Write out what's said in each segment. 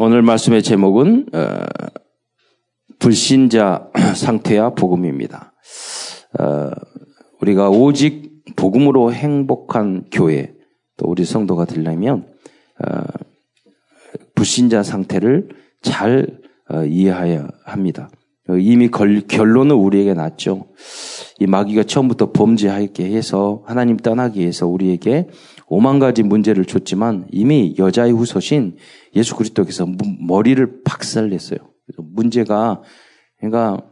오늘 말씀의 제목은 어, 불신자 상태와 복음입니다. 어, 우리가 오직 복음으로 행복한 교회 또 우리 성도가 되려면 어, 불신자 상태를 잘 어, 이해해야 합니다. 이미 걸, 결론은 우리에게 났죠. 이 마귀가 처음부터 범죄하게 해서 하나님 떠나기 위해서 우리에게 오만 가지 문제를 줬지만 이미 여자의 후손신 예수 그리스도께서 머리를 박살냈어요. 문제가 그러니까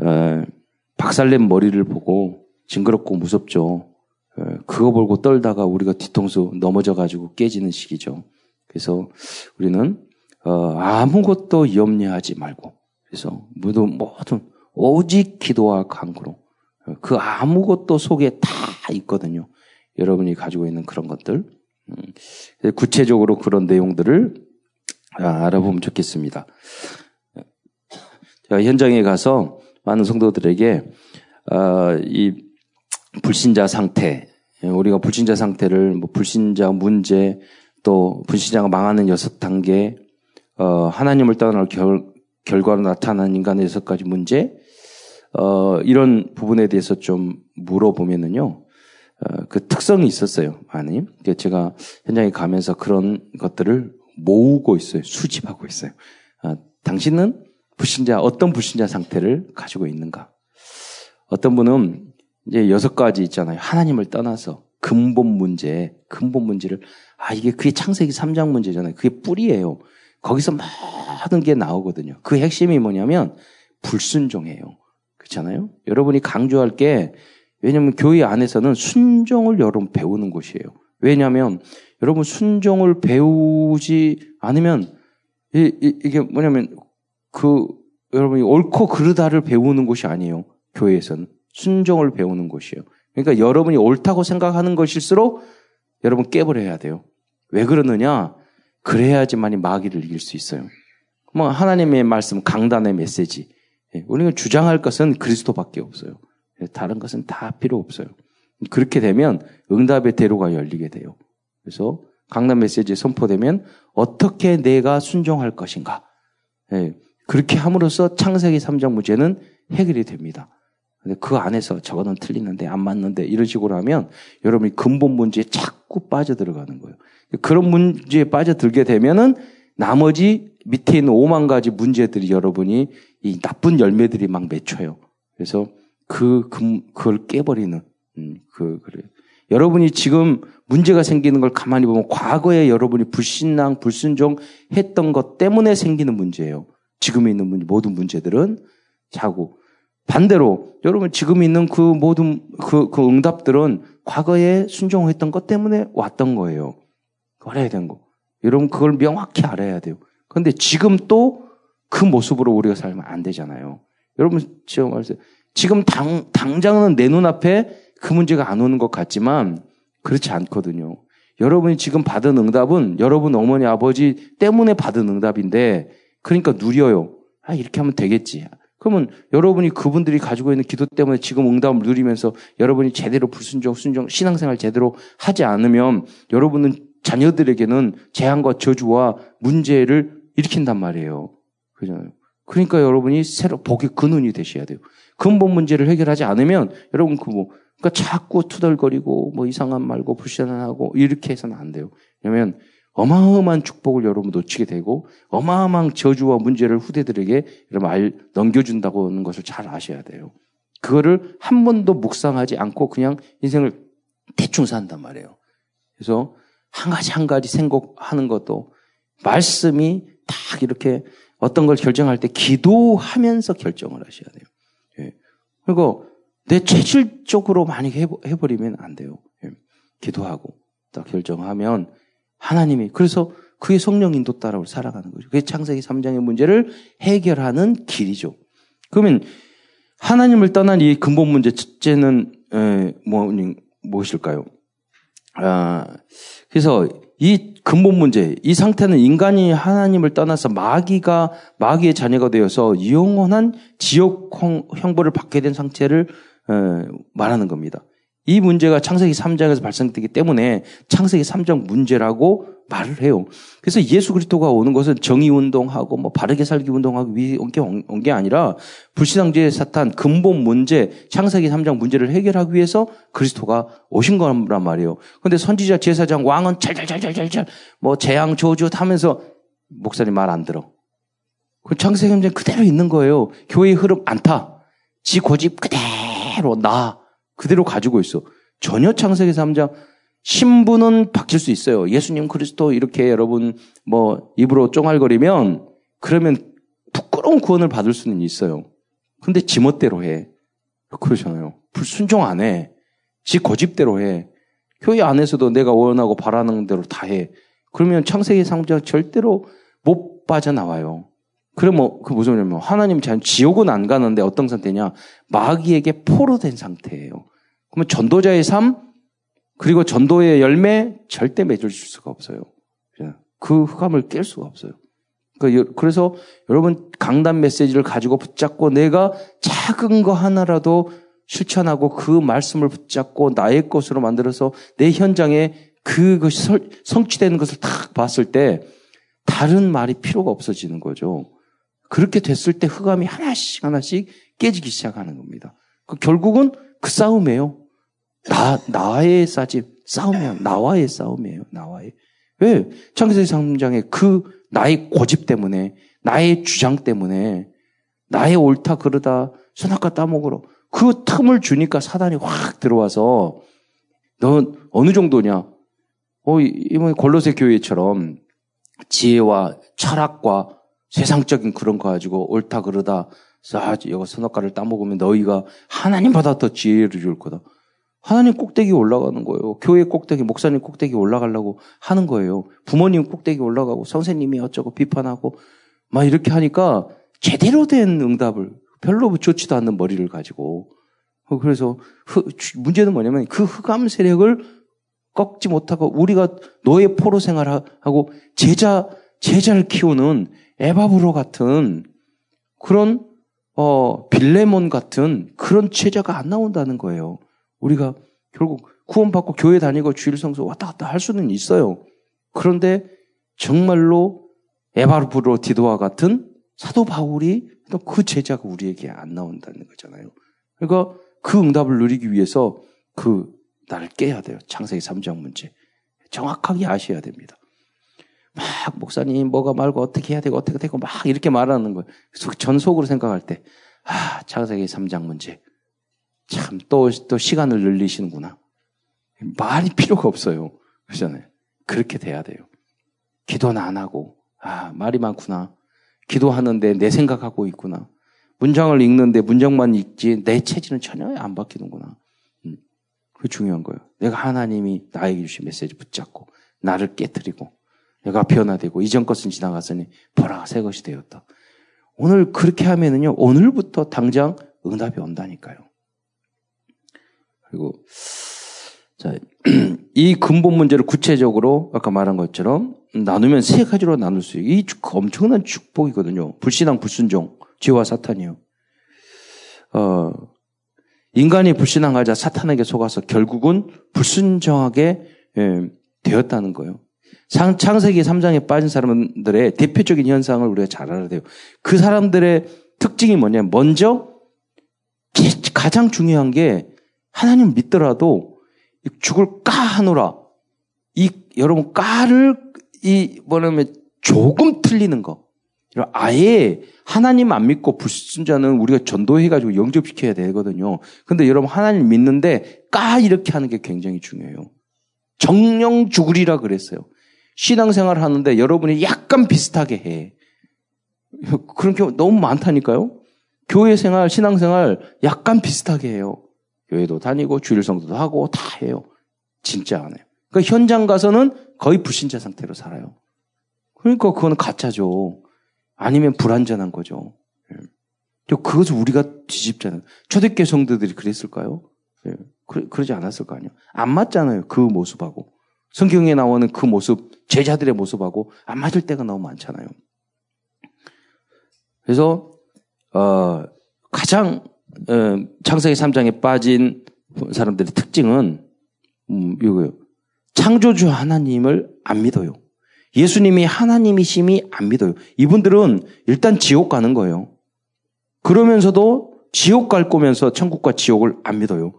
어, 박살낸 머리를 보고 징그럽고 무섭죠. 어, 그거 보고 떨다가 우리가 뒤통수 넘어져 가지고 깨지는 시기죠. 그래서 우리는 어, 아무것도 염려하지 말고 그래서 모든 모든 오직 기도와 간구로 어, 그 아무것도 속에 다 있거든요. 여러분이 가지고 있는 그런 것들 음, 구체적으로 그런 내용들을 아, 알아보면 좋겠습니다. 제가 현장에 가서 많은 성도들에게 어, 이 불신자 상태, 우리가 불신자 상태를 뭐 불신자 문제 또 불신자가 망하는 여섯 단계, 어, 하나님을 떠날 결, 결과로 나타난 인간의 여섯 가지 문제, 어, 이런 부분에 대해서 좀 물어보면은요, 어, 그 특성이 있었어요, 많이. 제가 현장에 가면서 그런 것들을 모으고 있어요. 수집하고 있어요. 어, 당신은 불신자, 어떤 불신자 상태를 가지고 있는가? 어떤 분은 이제 여섯 가지 있잖아요. 하나님을 떠나서 근본 문제, 근본 문제를, 아, 이게 그게 창세기 3장 문제잖아요. 그게 뿌리예요. 거기서 모든 게 나오거든요. 그 핵심이 뭐냐면 불순종이에요. 그렇잖아요? 여러분이 강조할 게 왜냐하면 교회 안에서는 순종을 여러분 배우는 곳이에요. 왜냐하면 여러분 순종을 배우지 않으면 이, 이, 이 게 뭐냐면 그 여러분이 옳고 그르다를 배우는 곳이 아니에요. 교회에서는 순종을 배우는 곳이에요. 그러니까 여러분이 옳다고 생각하는 것일수록 여러분 깨버려야 돼요. 왜 그러느냐? 그래야지만이 마귀를 이길 수 있어요. 뭐 하나님의 말씀, 강단의 메시지. 예, 우리가 주장할 것은 그리스도밖에 없어요. 예, 다른 것은 다 필요 없어요. 그렇게 되면 응답의 대로가 열리게 돼요. 그래서 강단 메시지 선포되면 어떻게 내가 순종할 것인가. 예, 그렇게 함으로써 창세기 3장 문제는 해결이 됩니다. 근데 그 안에서 저거는 틀리는데 안 맞는데 이런 식으로 하면 여러분이 근본 문제에 자꾸 빠져들어가는 거예요. 그런 문제에 빠져들게 되면은 나머지 밑에 있는 5만 가지 문제들이 여러분이 이 나쁜 열매들이 막 맺혀요. 그래서 그, 그 그걸 깨버리는 음, 그 그래. 여러분이 지금 문제가 생기는 걸 가만히 보면 과거에 여러분이 불신앙, 불순종 했던 것 때문에 생기는 문제예요. 지금 있는 문제, 모든 문제들은 자고 반대로 여러분 지금 있는 그 모든 그, 그 응답들은 과거에 순종했던 것 때문에 왔던 거예요. 알아야 되는 거. 여러분 그걸 명확히 알아야 돼요. 그런데 지금 또 그 모습으로 우리가 살면 안 되잖아요. 여러분 지금 말씀 지금 당 당장은 내 눈앞에 그 문제가 안 오는 것 같지만 그렇지 않거든요. 여러분이 지금 받은 응답은 여러분 어머니 아버지 때문에 받은 응답인데 그러니까 누려요. 아 이렇게 하면 되겠지. 그러면 여러분이 그분들이 가지고 있는 기도 때문에 지금 응답을 누리면서 여러분이 제대로 불순종, 순종, 신앙생활 제대로 하지 않으면 여러분은 자녀들에게는 재앙과 저주와 문제를 일으킨단 말이에요. 그죠? 그러니까 여러분이 새로 복의 근원이 되셔야 돼요. 근본 문제를 해결하지 않으면 여러분 그 뭐, 그러니까 자꾸 투덜거리고 뭐 이상한 말고 불신하고 이렇게 해서는 안 돼요. 왜냐면 어마어마한 축복을 여러분 놓치게 되고 어마어마한 저주와 문제를 후대들에게 여러분 알, 넘겨준다고 하는 것을 잘 아셔야 돼요. 그거를 한 번도 묵상하지 않고 그냥 인생을 대충 산단 말이에요. 그래서 한 가지 한 가지 생각하는 것도 말씀이 딱 이렇게 어떤 걸 결정할 때 기도하면서 결정을 하셔야 돼요. 예. 그리고 내 체질적으로 많이 해버리면 안 돼요. 예. 기도하고 딱 결정하면 하나님이 그래서 그게 성령 인도 따라 살아가는 거죠. 그게 창세기 3장의 문제를 해결하는 길이죠. 그러면 하나님을 떠난 이 근본 문제 첫째는 에, 뭐 무엇일까요? 아, 그래서 이 근본 문제, 이 상태는 인간이 하나님을 떠나서 마귀가 마귀의 자녀가 되어서 영원한 지옥 형벌을 받게 된 상태를 에, 말하는 겁니다. 이 문제가 창세기 3장에서 발생되기 때문에 창세기 3장 문제라고 말을 해요. 그래서 예수 그리스도가 오는 것은 정의 운동하고 뭐 바르게 살기 운동하고 위온 게 아니라 불신앙제 사탄 근본 문제 창세기 3장 문제를 해결하기 위해서 그리스도가 오신 거란 말이에요. 근데 선지자 제사장 왕은 잘잘잘잘잘잘 뭐 재앙 저주 하면서 목사님 말 안 들어. 그 창세기 3장 그대로 있는 거예요. 교회의 흐름 안 타. 지 고집 그대로 나 그대로 가지고 있어. 전혀 창세기 3장 신분은 바뀔 수 있어요. 예수님 그리스도 이렇게 여러분 뭐 입으로 쫑알거리면 그러면 부끄러운 구원을 받을 수는 있어요. 근데 지멋대로 해. 그러잖아요. 불순종 안 해. 지 고집대로 해. 교회 안에서도 내가 원하고 바라는 대로 다 해. 그러면 창세기 상장 절대로 못 빠져나와요. 그러면 그 무슨 말이냐면 하나님 자 지옥은 안 가는데 어떤 상태냐? 마귀에게 포로 된 상태예요. 그러면 전도자의 삶 그리고 전도의 열매 절대 맺을 수가 없어요. 그 흑암을 깰 수가 없어요. 그러니까 그래서 여러분 강단 메시지를 가지고 붙잡고 내가 작은 거 하나라도 실천하고 그 말씀을 붙잡고 나의 것으로 만들어서 내 현장에 그것이 성취되는 것을 딱 봤을 때 다른 말이 필요가 없어지는 거죠. 그렇게 됐을 때 흑암이 하나씩 하나씩 깨지기 시작하는 겁니다. 그 결국은 그 싸움이에요. 나, 나의 싸집, 싸움이야. 나와의 싸움이에요. 나와의. 왜? 창세기 3장에 그 나의 고집 때문에, 나의 주장 때문에, 나의 옳다 그러다, 선악과 따먹으러. 그 틈을 주니까 사단이 확 들어와서, 너 어느 정도냐? 어, 이번에 골로새 교회처럼 지혜와 철학과 세상적인 그런 거 가지고 옳다 그러다, 자, 이거 선악과를 따먹으면 너희가 하나님보다 더 지혜를 줄 거다. 하나님 꼭대기 올라가는 거예요. 교회 꼭대기, 목사님 꼭대기 올라가려고 하는 거예요. 부모님 꼭대기 올라가고 선생님이 어쩌고 비판하고 막 이렇게 하니까 제대로 된 응답을 별로 좋지도 않는 머리를 가지고 그래서 문제는 뭐냐면 그 흑암 세력을 꺾지 못하고 우리가 노예 포로 생활하고 제자 제자를 키우는 에바브로 같은 그런 어 빌레몬 같은 그런 제자가 안 나온다는 거예요. 우리가 결국 구원받고 교회 다니고 주일 성수 왔다 갔다 할 수는 있어요. 그런데 정말로 에바르브로 디도와 같은 사도 바울이 또 그 제자가 우리에게 안 나온다는 거잖아요. 그러니까 그 응답을 누리기 위해서 그 나를 깨야 돼요. 창세기 3장 문제. 정확하게 아셔야 됩니다. 막 목사님 뭐가 말고 어떻게 해야 되고 어떻게 되고 막 이렇게 말하는 거예요. 전속으로 생각할 때 아, 창세기 3장 문제. 참, 또, 또 시간을 늘리시는구나. 말이 필요가 없어요. 그러잖아요. 그렇게 돼야 돼요. 기도는 안 하고, 아, 말이 많구나. 기도하는데 내 생각하고 있구나. 문장을 읽는데 문장만 읽지 내 체질은 전혀 안 바뀌는구나. 음, 그게 중요한 거예요. 내가 하나님이 나에게 주신 메시지 붙잡고, 나를 깨뜨리고, 내 가 변화되고, 이전 것은 지나갔으니, 보라, 새 것이 되었다. 오늘 그렇게 하면은요, 오늘부터 당장 응답이 온다니까요. 그리고 자, 이 근본 문제를 구체적으로 아까 말한 것처럼 나누면 세 가지로 나눌 수 있어요. 이 엄청난 축복이거든요. 불신앙, 불순종, 죄와 사탄이요. 어, 인간이 불신앙하자 사탄에게 속아서 결국은 불순종하게 예, 되었다는 거예요. 상, 창세기 3장에 빠진 사람들의 대표적인 현상을 우리가 잘 알아야 돼요. 그 사람들의 특징이 뭐냐면 먼저 가장 중요한 게 하나님 믿더라도 죽을 까 하노라. 이 여러분 까를 이 뭐냐면 조금 틀리는 거. 아예 하나님 안 믿고 불순자는 우리가 전도해가지고 영접시켜야 되거든요. 근데 여러분 하나님 믿는데 까 이렇게 하는 게 굉장히 중요해요. 정령 죽으리라 그랬어요. 신앙생활 하는데 여러분이 약간 비슷하게 해. 그런 경우 너무 많다니까요. 교회 생활, 신앙생활 약간 비슷하게 해요. 교회도 다니고 주일 성도도 하고 다 해요. 진짜 안 해요. 그러니까 현장 가서는 거의 불신자 상태로 살아요. 그러니까 그거는 가짜죠. 아니면 불완전한 거죠. 예. 그것을 우리가 뒤집잖아요. 초대교 성도들이 그랬을까요? 예. 그, 그러지 않았을 거 아니에요. 안 맞잖아요. 그 모습하고. 성경에 나오는 그 모습, 제자들의 모습하고 안 맞을 때가 너무 많잖아요. 그래서, 어, 가장 어, 창세기 3장에 빠진 사람들의 특징은 음, 이거요. 창조주 하나님을 안 믿어요. 예수님이 하나님이심이 안 믿어요. 이분들은 일단 지옥 가는 거예요. 그러면서도 지옥 갈 거면서 천국과 지옥을 안 믿어요.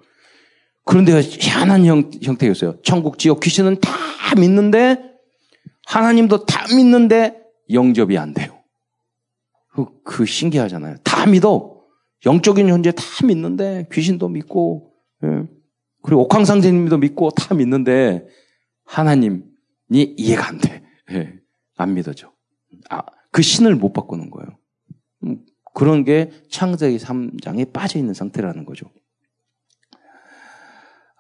그런데 희한한 형, 형태였어요. 천국, 지옥, 귀신은 다 믿는데 하나님도 다 믿는데 영접이 안 돼요. 그, 그 신기하잖아요. 다 믿어. 영적인 존재 다 믿는데 귀신도 믿고 예. 그리고 옥황상제님도 믿고 다 믿는데 하나님이 이해가 안 돼. 예. 안 믿어져. 아, 그 신을 못 바꾸는 거예요. 음, 그런 게 창세기 3장에 빠져 있는 상태라는 거죠.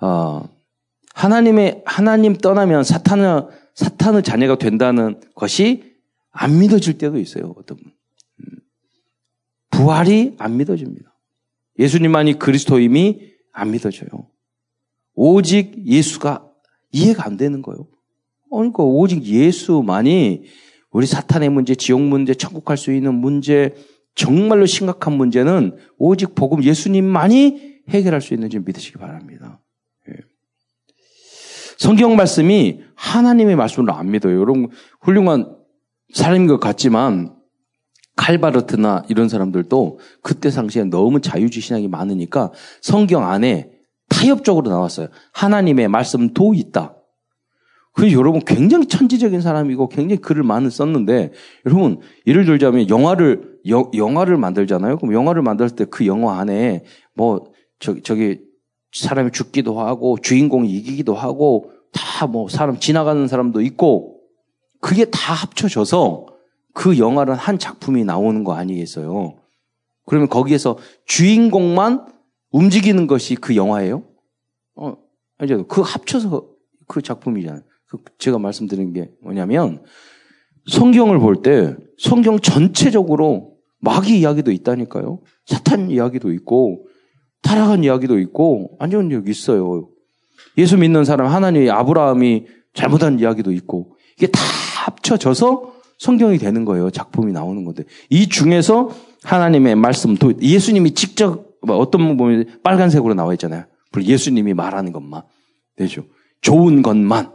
어, 하나님의 하나님 떠나면 사탄의 사탄의 자녀가 된다는 것이 안 믿어질 때도 있어요. 어떤 음. 부활이 안 믿어집니다. 예수님만이 그리스도임이 안 믿어져요. 오직 예수가 이해가 안 되는 거예요. 그러니까 오직 예수만이 우리 사탄의 문제, 지옥 문제, 천국 갈 수 있는 문제, 정말로 심각한 문제는 오직 복음 예수님만이 해결할 수 있는지 믿으시기 바랍니다. 예. 성경 말씀이 하나님의 말씀으로 안 믿어요. 여러분 훌륭한 사람인 것 같지만 칼바르트나 이런 사람들도 그때 당시에 너무 자유주의 신앙이 많으니까 성경 안에 타협적으로 나왔어요. 하나님의 말씀도 있다. 그래서 여러분 굉장히 천지적인 사람이고 굉장히 글을 많이 썼는데 여러분 예를 들자면 영화를 여, 영화를 만들잖아요. 그럼 영화를 만들 때 그 영화 안에 뭐 저기 저기 사람이 죽기도 하고 주인공이 이기기도 하고 다 뭐 사람 지나가는 사람도 있고 그게 다 합쳐져서 그 영화는 한 작품이 나오는 거 아니겠어요? 그러면 거기에서 주인공만 움직이는 것이 그 영화예요? 어, 이제 그 합쳐서 그 작품이잖아요. 그 제가 말씀드린 게 뭐냐면 성경을 볼 때 성경 전체적으로 마귀 이야기도 있다니까요. 사탄 이야기도 있고 타락한 이야기도 있고 안전 여기 있어요. 예수 믿는 사람 하나님의 아브라함이 잘못한 이야기도 있고 이게 다 합쳐져서 성경이 되는 거예요. 작품이 나오는 건데. 이 중에서 하나님의 말씀, 도 예수님이 직접, 뭐 어떤 분 보면 빨간색으로 나와 있잖아요. 예수님이 말하는 것만. 되죠. 좋은 것만.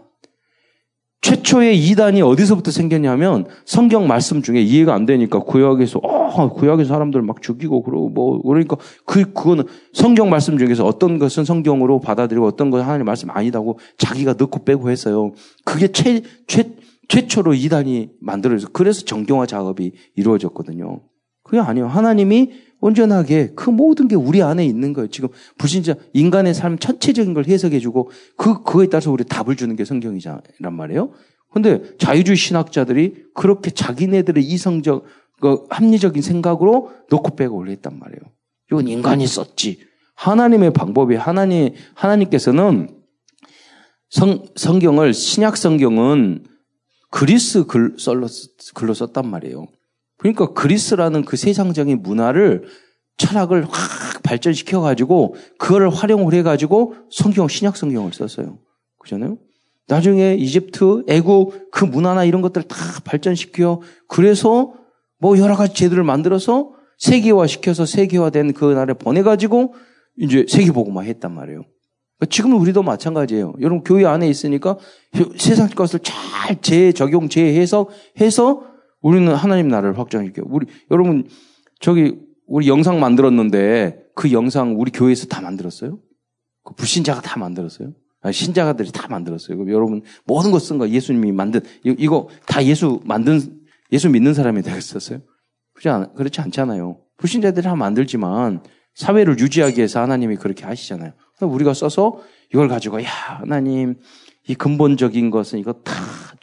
최초의 이단이 어디서부터 생겼냐면 성경 말씀 중에 이해가 안 되니까 구약에서 어 구약의 사람들 막 죽이고 그러고 뭐 그러니까 그 그거는 성경 말씀 중에서 어떤 것은 성경으로 받아들이고 어떤 것은 하나님 말씀 아니다고 자기가 넣고 빼고 했어요. 그게 최 최 최초로 이단이 만들어져서 그래서 정경화 작업이 이루어졌거든요. 그게 아니에요. 하나님이 온전하게 그 모든 게 우리 안에 있는 거예요. 지금 불신자 인간의 삶 전체적인 걸 해석해주고 그 그거에 따라서 우리 답을 주는 게 성경이란 말이에요. 근데 자유주의 신학자들이 그렇게 자기네들의 이성적 그 합리적인 생각으로 놓고 빼고 올렸단 말이에요. 이건 인간이 썼지. 하나님의 방법이 하나님 하나님께서는 성 성경을 신약 성경은 그리스 글, 썰로, 글로 썼단 말이에요. 그러니까 그리스라는 그 세상적인 문화를 철학을 확 발전시켜 가지고 그거를 활용을 해 가지고 성경, 신약 성경을 썼어요. 그잖아요? 나중에 이집트, 애국 그 문화나 이런 것들을 다 발전시켜 그래서 뭐 여러 가지 제도를 만들어서 세계화 시켜서 세계화된 그 나라에 보내 가지고 이제 세계보고만 했단 말이에요. 지금은 우리도 마찬가지예요. 여러분 교회 안에 있으니까 세상 것을 잘 재적용, 재해석 해서 우리는 하나님 나라를 확장시켜요. 우리 여러분 저기 우리 영상 만들었는데 그 영상 우리 교회에서 다 만들었어요? 그 불신자가 다 만들었어요? 아니, 신자가들이 다 만들었어요. 그럼 여러분 모든 거 쓴 거 예수님이 만든 이거 다 예수 만든 예수 믿는 사람이 되겠었어요? 그렇지, 않, 그렇지 않잖아요. 불신자들이 다 만들지만 사회를 유지하기 위해서 하나님이 그렇게 하시잖아요. 우리가 써서 이걸 가지고 야 하나님 이 근본적인 것은 이거 다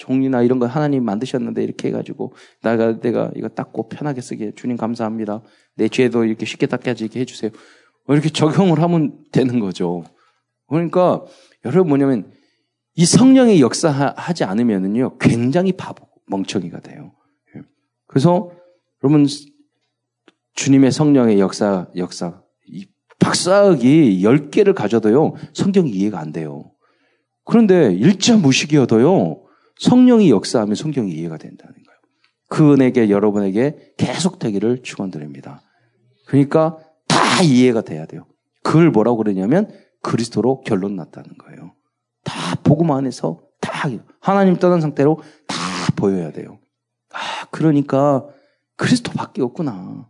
종이나 이런 거 하나님 만드셨는데 이렇게 해가지고 내가 내가 이거 닦고 편하게 쓰게 주님 감사합니다. 내 죄도 이렇게 쉽게 닦여지게 해주세요. 뭐 이렇게 적용을 하면 되는 거죠. 그러니까 여러분 뭐냐면 이 성령의 역사하지 않으면은요 굉장히 바보 멍청이가 돼요. 예. 그래서 여러분 주님의 성령의 역사 역사 박사학이 10개를 가져도요, 성경이 이해가 안 돼요. 그런데 일자 무식이어도요, 성령이 역사하면 성경이 이해가 된다는 거예요. 그 은혜게 여러분에게 계속 되기를 축원드립니다. 그러니까 다 이해가 돼야 돼요. 그걸 뭐라고 그러냐면 그리스도로 결론 났다는 거예요. 다 복음 안에서 다 하나님 떠난 상태로 다 보여야 돼요. 아, 그러니까 그리스도밖에 없구나.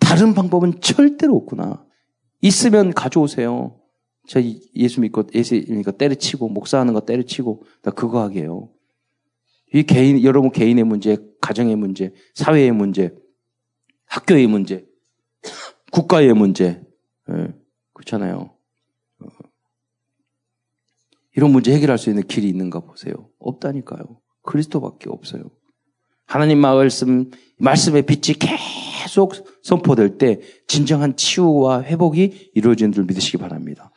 다른 방법은 절대로 없구나. 있으면 가져오세요. 저 예수 믿고 예수 믿고 때려치고 목사하는 거 때려치고 나 그거 하게요. 이 개인 여러분 개인의 문제, 가정의 문제, 사회의 문제, 학교의 문제, 국가의 문제, 예, 그렇잖아요. 어. 이런 문제 해결할 수 있는 길이 있는가 보세요. 없다니까요. 그리스도밖에 없어요. 하나님 말씀 말씀의 빛이 계속 선포될 때 진정한 치유와 회복이 이루어지는 줄 믿으시기 바랍니다.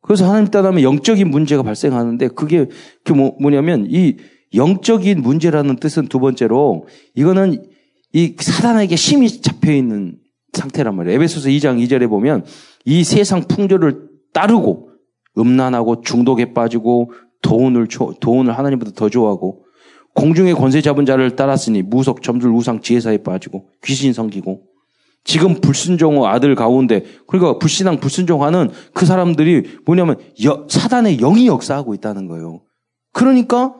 그래서 하나님 따르면 영적인 문제가 발생하는데 그게 그 뭐, 뭐냐면 이 영적인 문제라는 뜻은 두 번째로 이거는 이 사단에게 심히 잡혀 있는 상태란 말이에요. 에베소서 2장 2절에 보면 이 세상 풍조를 따르고 음란하고 중독에 빠지고 돈을 돈을 하나님보다 더 좋아하고 공중의 권세 잡은 자를 따랐으니 무속 점술 우상 지혜사에 빠지고 귀신 성기고 지금 불순종호 아들 가운데 그러니까 불신앙 불순종하는 그 사람들이 뭐냐면 여, 사단의 영이 역사하고 있다는 거예요. 그러니까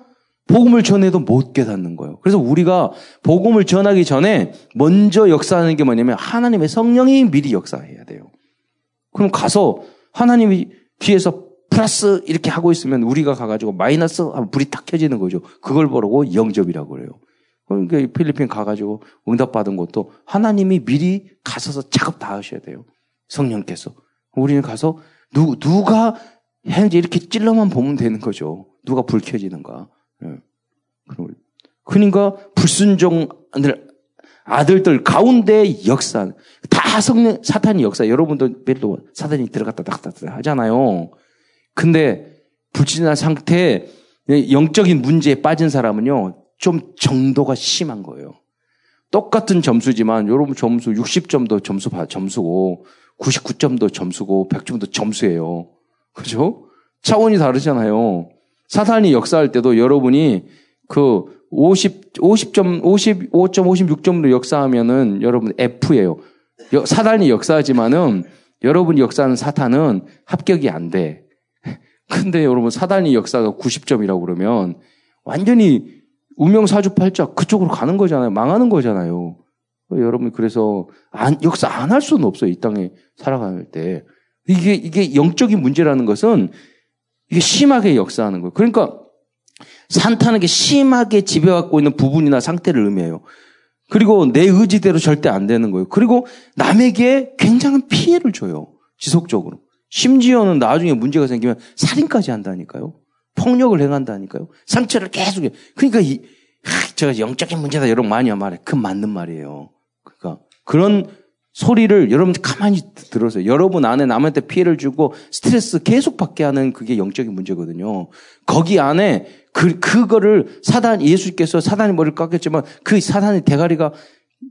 복음을 전해도 못 깨닫는 거예요. 그래서 우리가 복음을 전하기 전에 먼저 역사하는 게 뭐냐면 하나님의 성령이 미리 역사해야 돼요. 그럼 가서 하나님이 뒤에서 플러스 이렇게 하고 있으면 우리가 가가지고 마이너스 하면 불이 탁 켜지는 거죠. 그걸 보라고 영접이라고 그래요. 그러니까 필리핀 가가지고 응답받은 것도 하나님이 미리 가서서 작업 다 하셔야 돼요. 성령께서. 우리는 가서 누, 누가 현재 이렇게 찔러만 보면 되는 거죠. 누가 불 켜지는가. 예. 그러니까 불순종 아들들 가운데 역사 다 성령 사탄이 역사 여러분도 별로 사탄이 들어갔다 나갔다 하잖아요. 근데 불신한 상태 영적인 문제에 빠진 사람은요 좀 정도가 심한 거예요. 똑같은 점수지만 여러분 점수 60점도 점수 점수고 99점도 점수고 100점도 점수예요. 그죠? 차원이 다르잖아요. 사탄이 역사할 때도 여러분이 그 50, 50점, 55점, 56점으로 역사하면은 여러분 F예요. 사탄이 역사하지만은 여러분이 역사하는 사탄은 합격이 안 돼. 근데 여러분 사단이 역사가 90점이라고 그러면 완전히 운명사주팔자 그쪽으로 가는 거잖아요. 망하는 거잖아요. 여러분 그래서 안, 역사 안 할 수는 없어요. 이 땅에 살아갈 때. 이게 이게 영적인 문제라는 것은 이게 심하게 역사하는 거예요. 그러니까 산탄에게 심하게 지배받고 있는 부분이나 상태를 의미해요. 그리고 내 의지대로 절대 안 되는 거예요. 그리고 남에게 굉장한 피해를 줘요. 지속적으로. 심지어는 나중에 문제가 생기면 살인까지 한다니까요. 폭력을 행한다니까요. 상처를 계속 해. 그러니까 이, 하, 제가 영적인 문제다 여러분 많이 말해. 그 맞는 말이에요. 그러니까 그런 소리를 여러분 가만히 들어서 여러분 안에 남한테 피해를 주고 스트레스 계속 받게 하는 그게 영적인 문제거든요. 거기 안에 그, 그거를 사단, 예수께서 사단이 머리를 깎였지만 그 사단의 대가리가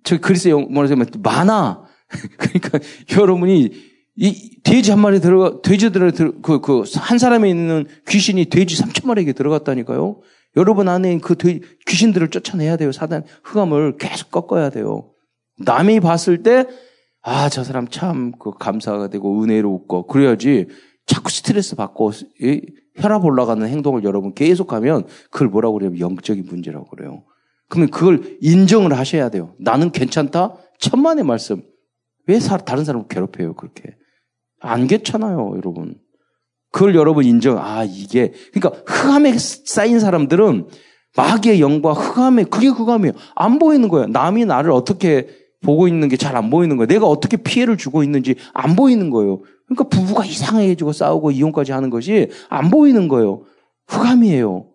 저 그리스 영어로 하면 많아. 그러니까 여러분이 이 돼지 한 마리 들어가, 돼지들에 들어, 그, 그, 한 사람에 있는 귀신이 돼지 3천 마리에게 들어갔다니까요. 여러분 안에 그 돼, 귀신들을 쫓아내야 돼요. 사단, 흑암을 계속 꺾어야 돼요. 남이 봤을 때, 아, 저 사람 참, 그, 감사가 되고, 은혜로웠고, 그래야지, 자꾸 스트레스 받고, 이, 혈압 올라가는 행동을 여러분 계속 하면 그걸 뭐라고 그래요? 영적인 문제라고 그래요. 그러면 그걸 인정을 하셔야 돼요. 나는 괜찮다? 천만의 말씀. 왜 사, 다른 사람을 괴롭혀요, 그렇게? 안 괜찮아요, 여러분. 그걸 여러분 인정, 아, 이게. 그러니까 흑암에 쌓인 사람들은 마귀의 영과 흑암에, 그게 흑암이에요. 안 보이는 거예요. 남이 나를 어떻게 보고 있는 게 잘 안 보이는 거예요. 내가 어떻게 피해를 주고 있는지 안 보이는 거예요. 그러니까 부부가 이상해지고 싸우고 이혼까지 하는 것이 안 보이는 거예요. 흑암이에요.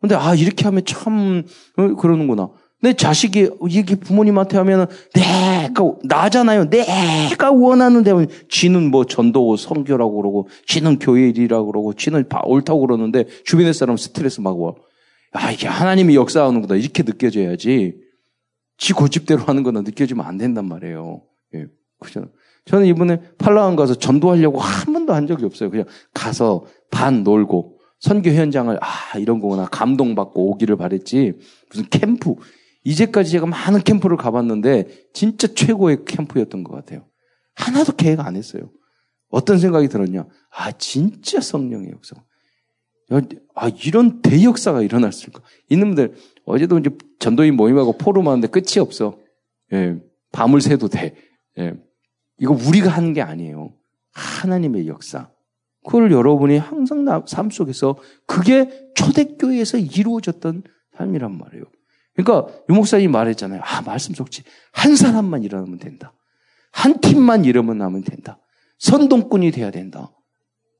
근데 아 이렇게 하면 참 어, 그러는구나. 내 자식이 이게 부모님한테 하면은 내가 나잖아요. 내가 원하는 데면 지는 뭐 전도 성교라고 그러고 지는 교회 일이라고 그러고 지는 옳다고 그러는데 주변의 사람 스트레스 막 와. 아 이게 하나님이 역사하는구나 이렇게 느껴져야지. 지 고집대로 하는 거는 느껴지면 안 된단 말이에요. 예, 그죠? 저는 이번에 팔라완 가서 전도하려고 한 번도 한 적이 없어요. 그냥 가서 반 놀고 선교 현장을 아 이런 거구나 감동받고 오기를 바랬지 무슨 캠프 이제까지 제가 많은 캠프를 가봤는데 진짜 최고의 캠프였던 것 같아요. 하나도 계획 안 했어요. 어떤 생각이 들었냐? 아 진짜 성령의 역사. 아, 이런 대역사가 일어났을까? 있는 분들, 어제도 이제 전도인 모임하고 포럼 하는데 끝이 없어. 예, 밤을 새도 돼. 예, 이거 우리가 하는 게 아니에요. 하나님의 역사. 그걸 여러분이 항상 삶 속에서 그게 초대교회에서 이루어졌던 삶이란 말이에요. 그러니까 유목사님이 말했잖아요. 아, 말씀 속지. 한 사람만 일어나면 된다. 한 팀만 일어나면 된다. 선동꾼이 돼야 된다.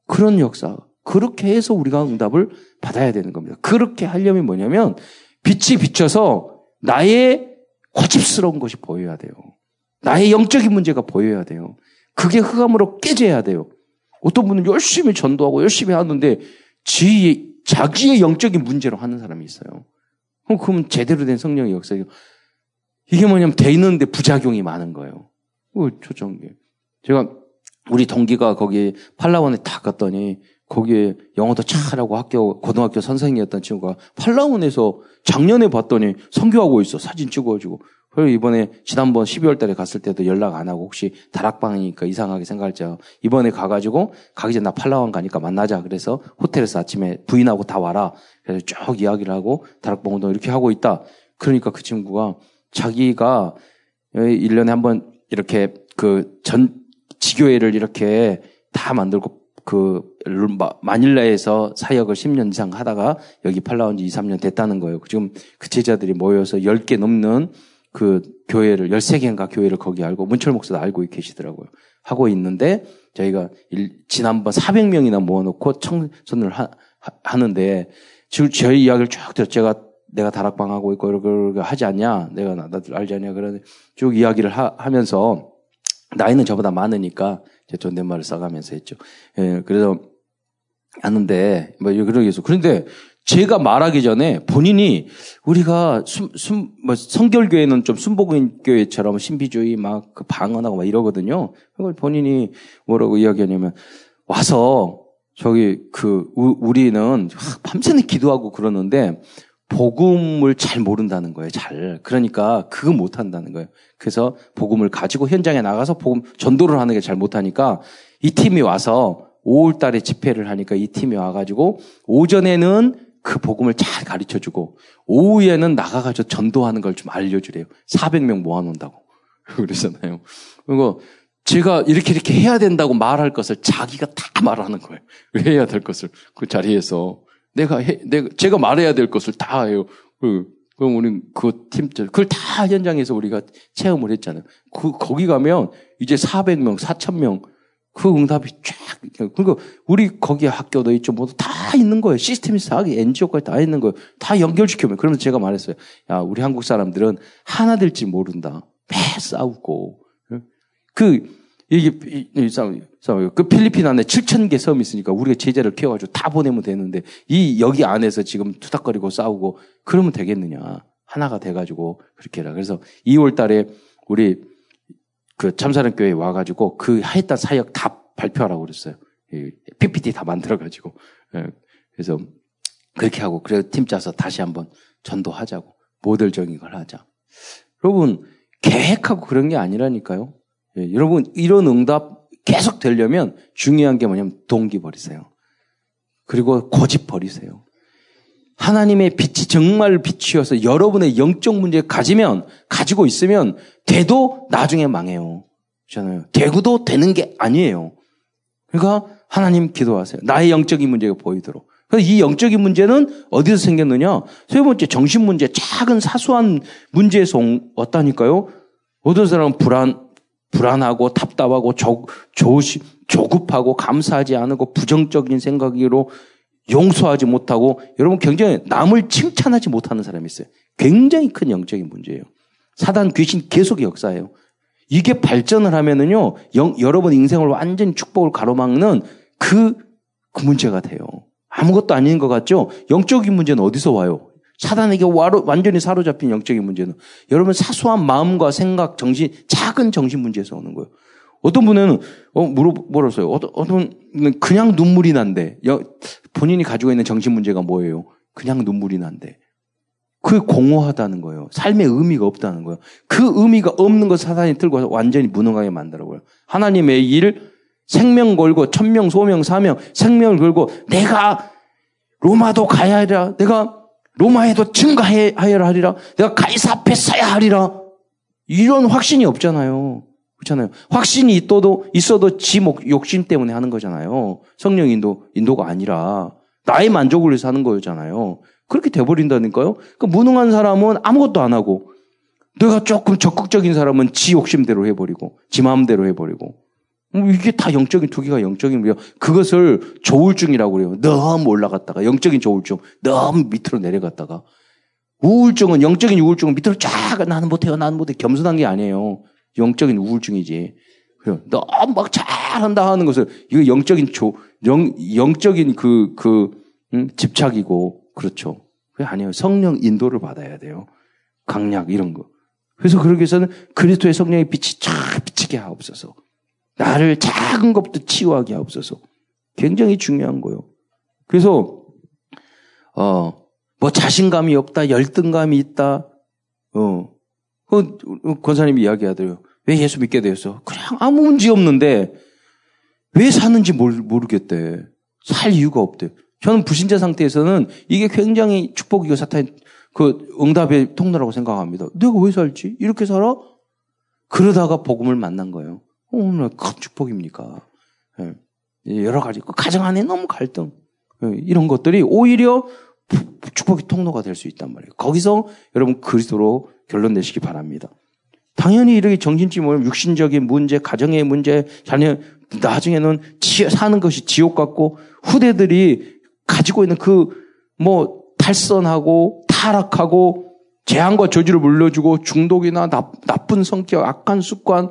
그런 역사. 그렇게 해서 우리가 응답을 받아야 되는 겁니다. 그렇게 하려면 뭐냐면 빛이 비춰서 나의 고집스러운 것이 보여야 돼요. 나의 영적인 문제가 보여야 돼요. 그게 흑암으로 깨져야 돼요. 어떤 분은 열심히 전도하고 열심히 하는데 지 자기의 영적인 문제로 하는 사람이 있어요. 그럼 그러면 제대로 된 성령의 역사예요. 이게 뭐냐면 돼 있는데 부작용이 많은 거예요. 그 초청기. 제가 우리 동기가 거기 팔라원에 딱 갔더니 거기에 영어도 잘하고 학교 고등학교 선생이었던 친구가 팔라원에서 작년에 봤더니 선교하고 있어. 사진 찍어가지고. 그리고 이번에 지난번 12월 달에 갔을 때도 연락 안 하고 혹시 다락방이니까 이상하게 생각할지 이번에 가가지고 가기 전에 나 팔라원 가니까 만나자. 그래서 호텔에서 아침에 부인하고 다 와라. 그래서 쭉 이야기를 하고 다락방 운동 이렇게 하고 있다. 그러니까 그 친구가 자기가 1년에 한 번 이렇게 그 전 지교회를 이렇게 다 만들고 그 마닐라에서 사역을 10년 이상 하다가 여기 팔라온 지 2, 3년 됐다는 거예요. 지금 그 제자들이 모여서 10개 넘는 그 교회를 13개인가 교회를 거기 알고 문철 목사도 알고 계시더라고요. 하고 있는데 저희가 일, 지난번 400명이나 모아놓고 청선을 하, 하 는데 지금 저희 이야기를 쭉 들어 제가 내가 다락방 하고 있고 이렇게 하지 않냐 내가 나들 알지 않냐 그러는 쭉 이야기를 하, 하면서 나이는 저보다 많으니까 제 존댓말을 써가면서 했죠. 예, 그래서 하는데 뭐 그러기 위해서 그런데 제가 말하기 전에 본인이 우리가 순, 순, 뭐 성결교회는 좀 순복음교회처럼 신비주의 막 그 방언하고 막 이러거든요. 그걸 본인이 뭐라고 이야기하냐면 와서 저기 그 우 리는 밤새는 기도하고 그러는데 복음을 잘 모른다는 거예요. 잘. 그러니까 그거 못 한다는 거예요. 그래서 복음을 가지고 현장에 나가서 복음 전도를 하는 게 잘 못 하니까 이 팀이 와서 5월 달에 집회를 하니까 이 팀이 와 가지고 오전에는 그 복음을 잘 가르쳐 주고 오후에는 나가 가지고 전도하는 걸 좀 알려 주래요. 400명 모아 놓는다고. 그러잖아요. 그리고 제가 이렇게 이렇게 해야 된다고 말할 것을 자기가 다 말하는 거예요. 해야 될 것을 그 자리에서 내가 해, 내가 제가 말해야 될 것을 다 해요. 그, 그럼 우리는 그 팀, 그걸 다 현장에서 우리가 체험을 했잖아요. 그, 거기 가면 이제 400명, 4,000명, 그 응답이 쫙, 그러니까 우리 거기 학교도 있죠. 모두 다 있는 거예요. 시스템이 다, NGO까지 다 있는 거예요. 다 연결시켜면. 그러면서 제가 말했어요. 야, 우리 한국 사람들은 하나 될지 모른다. 매 싸우고. 그, 이게, 이, 싸움. 그 필리핀 안에 7천 개 섬이 있으니까 우리가 제자를 키워가지고 다 보내면 되는데 이 여기 안에서 지금 투닥거리고 싸우고 그러면 되겠느냐. 하나가 돼가지고 그렇게 해라. 그래서 2월 달에 우리 그 참사랑 교회에 와가지고 그 하였던 사역 다 발표하라고 그랬어요. PPT 다 만들어가지고. 예. 그래서 그렇게 하고 그래서 팀 짜서 다시 한번 전도하자고. 모델적인 걸 하자. 여러분, 계획하고 그런 게 아니라니까요. 예, 여러분, 이런 응답 계속 되려면 중요한 게 뭐냐면 동기 버리세요. 그리고 고집 버리세요. 하나님의 빛이 정말 빛이어서 여러분의 영적 문제 가지면, 가지고 있으면, 돼도 나중에 망해요. 그렇잖아요. 되고도 되는 게 아니에요. 그러니까 하나님 기도하세요. 나의 영적인 문제가 보이도록. 그래서 이 영적인 문제는 어디서 생겼느냐? 세 번째, 정신 문제, 작은 사소한 문제에서 왔다니까요? 어떤 사람은 불안, 불안하고 답답하고 조, 조시, 조급하고 감사하지 않고 부정적인 생각으로 용서하지 못하고 여러분 굉장히 남을 칭찬하지 못하는 사람이 있어요. 굉장히 큰 영적인 문제예요. 사단 귀신 계속 역사예요. 이게 발전을 하면은요, 영, 여러분 인생을 완전히 축복을 가로막는 그, 그 문제가 돼요. 아무것도 아닌 것 같죠? 영적인 문제는 어디서 와요? 사단에게 완전히 사로잡힌 영적인 문제는 여러분 사소한 마음과 생각, 정신, 작은 정신 문제에서 오는 거예요. 어떤 분은 어 물어 물었어요. 어떤 어떤 그냥 눈물이 난대. 본인이 가지고 있는 정신 문제가 뭐예요? 그냥 눈물이 난대. 그 공허하다는 거예요. 삶의 의미가 없다는 거예요. 그 의미가 없는 것 사단이 들고 완전히 무능하게 만들어고요. 하나님의 일 생명 걸고 천명 소명 사명 생명을 걸고 내가 로마도 가야 하리라. 내가 로마에도 증가하여야 하리라. 내가 가이사 앞에 서야 하리라. 이런 확신이 없잖아요. 그렇잖아요. 확신이 있어도, 있어도 지 욕심 때문에 하는 거잖아요. 성령 인도, 인도가 아니라 나의 만족을 위해서 하는 거잖아요. 그렇게 돼버린다니까요. 그 무능한 사람은 아무것도 안 하고 내가 조금 적극적인 사람은 지 욕심대로 해버리고 지 마음대로 해버리고 뭐 이게 다 영적인 두 개가 영적인 거예요. 그것을 조울증이라고 그래요. 너무 올라갔다가 영적인 조울증 너무 밑으로 내려갔다가 우울증은 영적인 우울증은 밑으로 쫙 나는 못해요 나는 못해 겸손한 게 아니에요. 영적인 우울증이지. 그래요. 너무 막 잘한다 하는 것을 이거 영적인 조 영, 영적인 그, 그, 음, 집착이고, 그렇죠. 그게 아니에요. 성령 인도를 받아야 돼요. 강약, 이런 거. 그래서 그러기 위해서는 그리스도의 성령의 빛이 쫙 비치게 하옵소서. 나를 작은 것부터 치유하게 하옵소서. 굉장히 중요한 거예요. 그래서, 어, 뭐 자신감이 없다, 열등감이 있다, 어, 그, 권사님이 이야기하더래요. 왜 예수 믿게 되었어? 그냥 아무 문제 없는데, 왜 사는지 모르겠대. 살 이유가 없대. 저는 불신자 상태에서는 이게 굉장히 축복이고 사탄 그 응답의 통로라고 생각합니다. 내가 왜 살지? 이렇게 살아? 그러다가 복음을 만난 거예요. 얼마나 큰 축복입니까? 예. 여러 가지. 그 가정 안에 너무 갈등. 예. 이런 것들이 오히려 축복의 통로가 될 수 있단 말이에요. 거기서 여러분 그리스도로 결론 내시기 바랍니다. 당연히 이렇게 정신찜을 육신적인 문제, 가정의 문제, 자녀 나중에는 지, 사는 것이 지옥 같고 후대들이 가지고 있는 그 뭐 탈선하고 타락하고 재앙과 저주를 물려주고 중독이나 나, 나쁜 성격, 악한 습관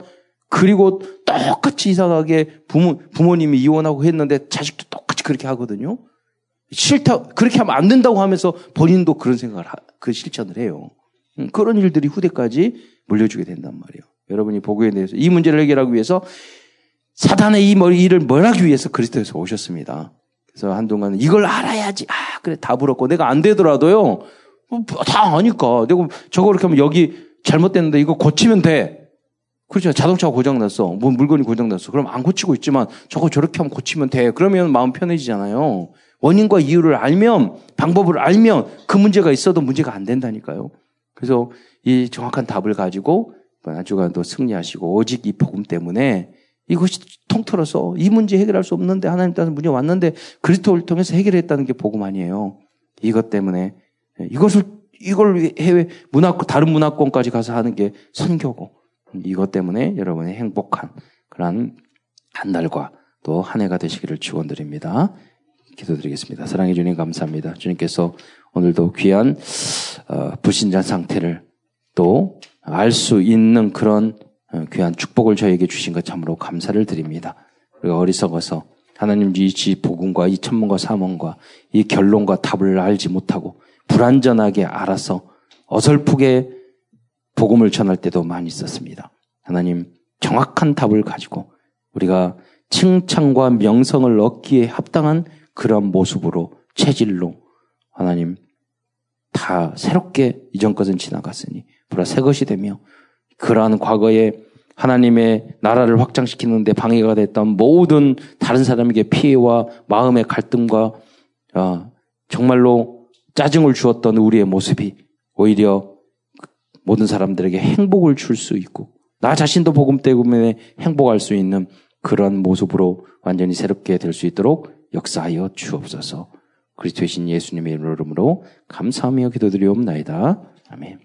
그리고 똑같이 이상하게 부모, 부모님이 이혼하고 했는데 자식도 똑같이 그렇게 하거든요. 싫다, 그렇게 하면 안 된다고 하면서 본인도 그런 생각을, 하, 그 실천을 해요. 음, 그런 일들이 후대까지 물려주게 된단 말이에요. 여러분이 보고에 대해서 이 문제를 해결하기 위해서 사단의 이 일을 멀하기 위해서 그리스도에서 오셨습니다. 그래서 한동안 이걸 알아야지. 아, 그래, 다 불었고. 내가 안 되더라도요. 뭐, 다 아니까. 내가 저거 이렇게 하면 여기 잘못됐는데 이거 고치면 돼. 그렇죠. 자동차가 고장났어. 뭐 물건이 고장났어. 그럼 안 고치고 있지만 저거 저렇게 하면 고치면 돼. 그러면 마음 편해지잖아요. 원인과 이유를 알면, 방법을 알면 그 문제가 있어도 문제가 안 된다니까요. 그래서 이 정확한 답을 가지고 한 주간도 승리하시고 오직 이 복음 때문에 이것이 통틀어서 이 문제 해결할 수 없는데 하나님 따서 문제 왔는데 그리스도를 통해서 해결했다는 게 복음 아니에요. 이것 때문에 이것을 이걸 해외 문화권 다른 문화권까지 가서 하는 게 선교고 이것 때문에 여러분의 행복한 그러한 한 달과 또 한 해가 되시기를 축원드립니다. 기도드리겠습니다. 사랑해 주님 감사합니다. 주님께서 오늘도 귀한 어, 불신자 상태를 또 알 수 있는 그런 어, 귀한 축복을 저에게 주신 것 참으로 감사를 드립니다. 우리가 어리석어서 하나님 이 복음과 이 천문과 사문과 이 결론과 답을 알지 못하고 불완전하게 알아서 어설프게 복음을 전할 때도 많이 있었습니다. 하나님 정확한 답을 가지고 우리가 칭찬과 명성을 얻기에 합당한 그런 모습으로 체질로 하나님 다 새롭게 이전 것은 지나갔으니 보라 새 것이 되며 그러한 과거에 하나님의 나라를 확장시키는데 방해가 됐던 모든 다른 사람에게 피해와 마음의 갈등과 어, 정말로 짜증을 주었던 우리의 모습이 오히려 모든 사람들에게 행복을 줄 수 있고 나 자신도 복음 때문에 행복할 수 있는 그런 모습으로 완전히 새롭게 될 수 있도록 역사하여 주옵소서. 그리스도의 신 예수님의 이름으로 감사하며 기도드리옵나이다. 아멘.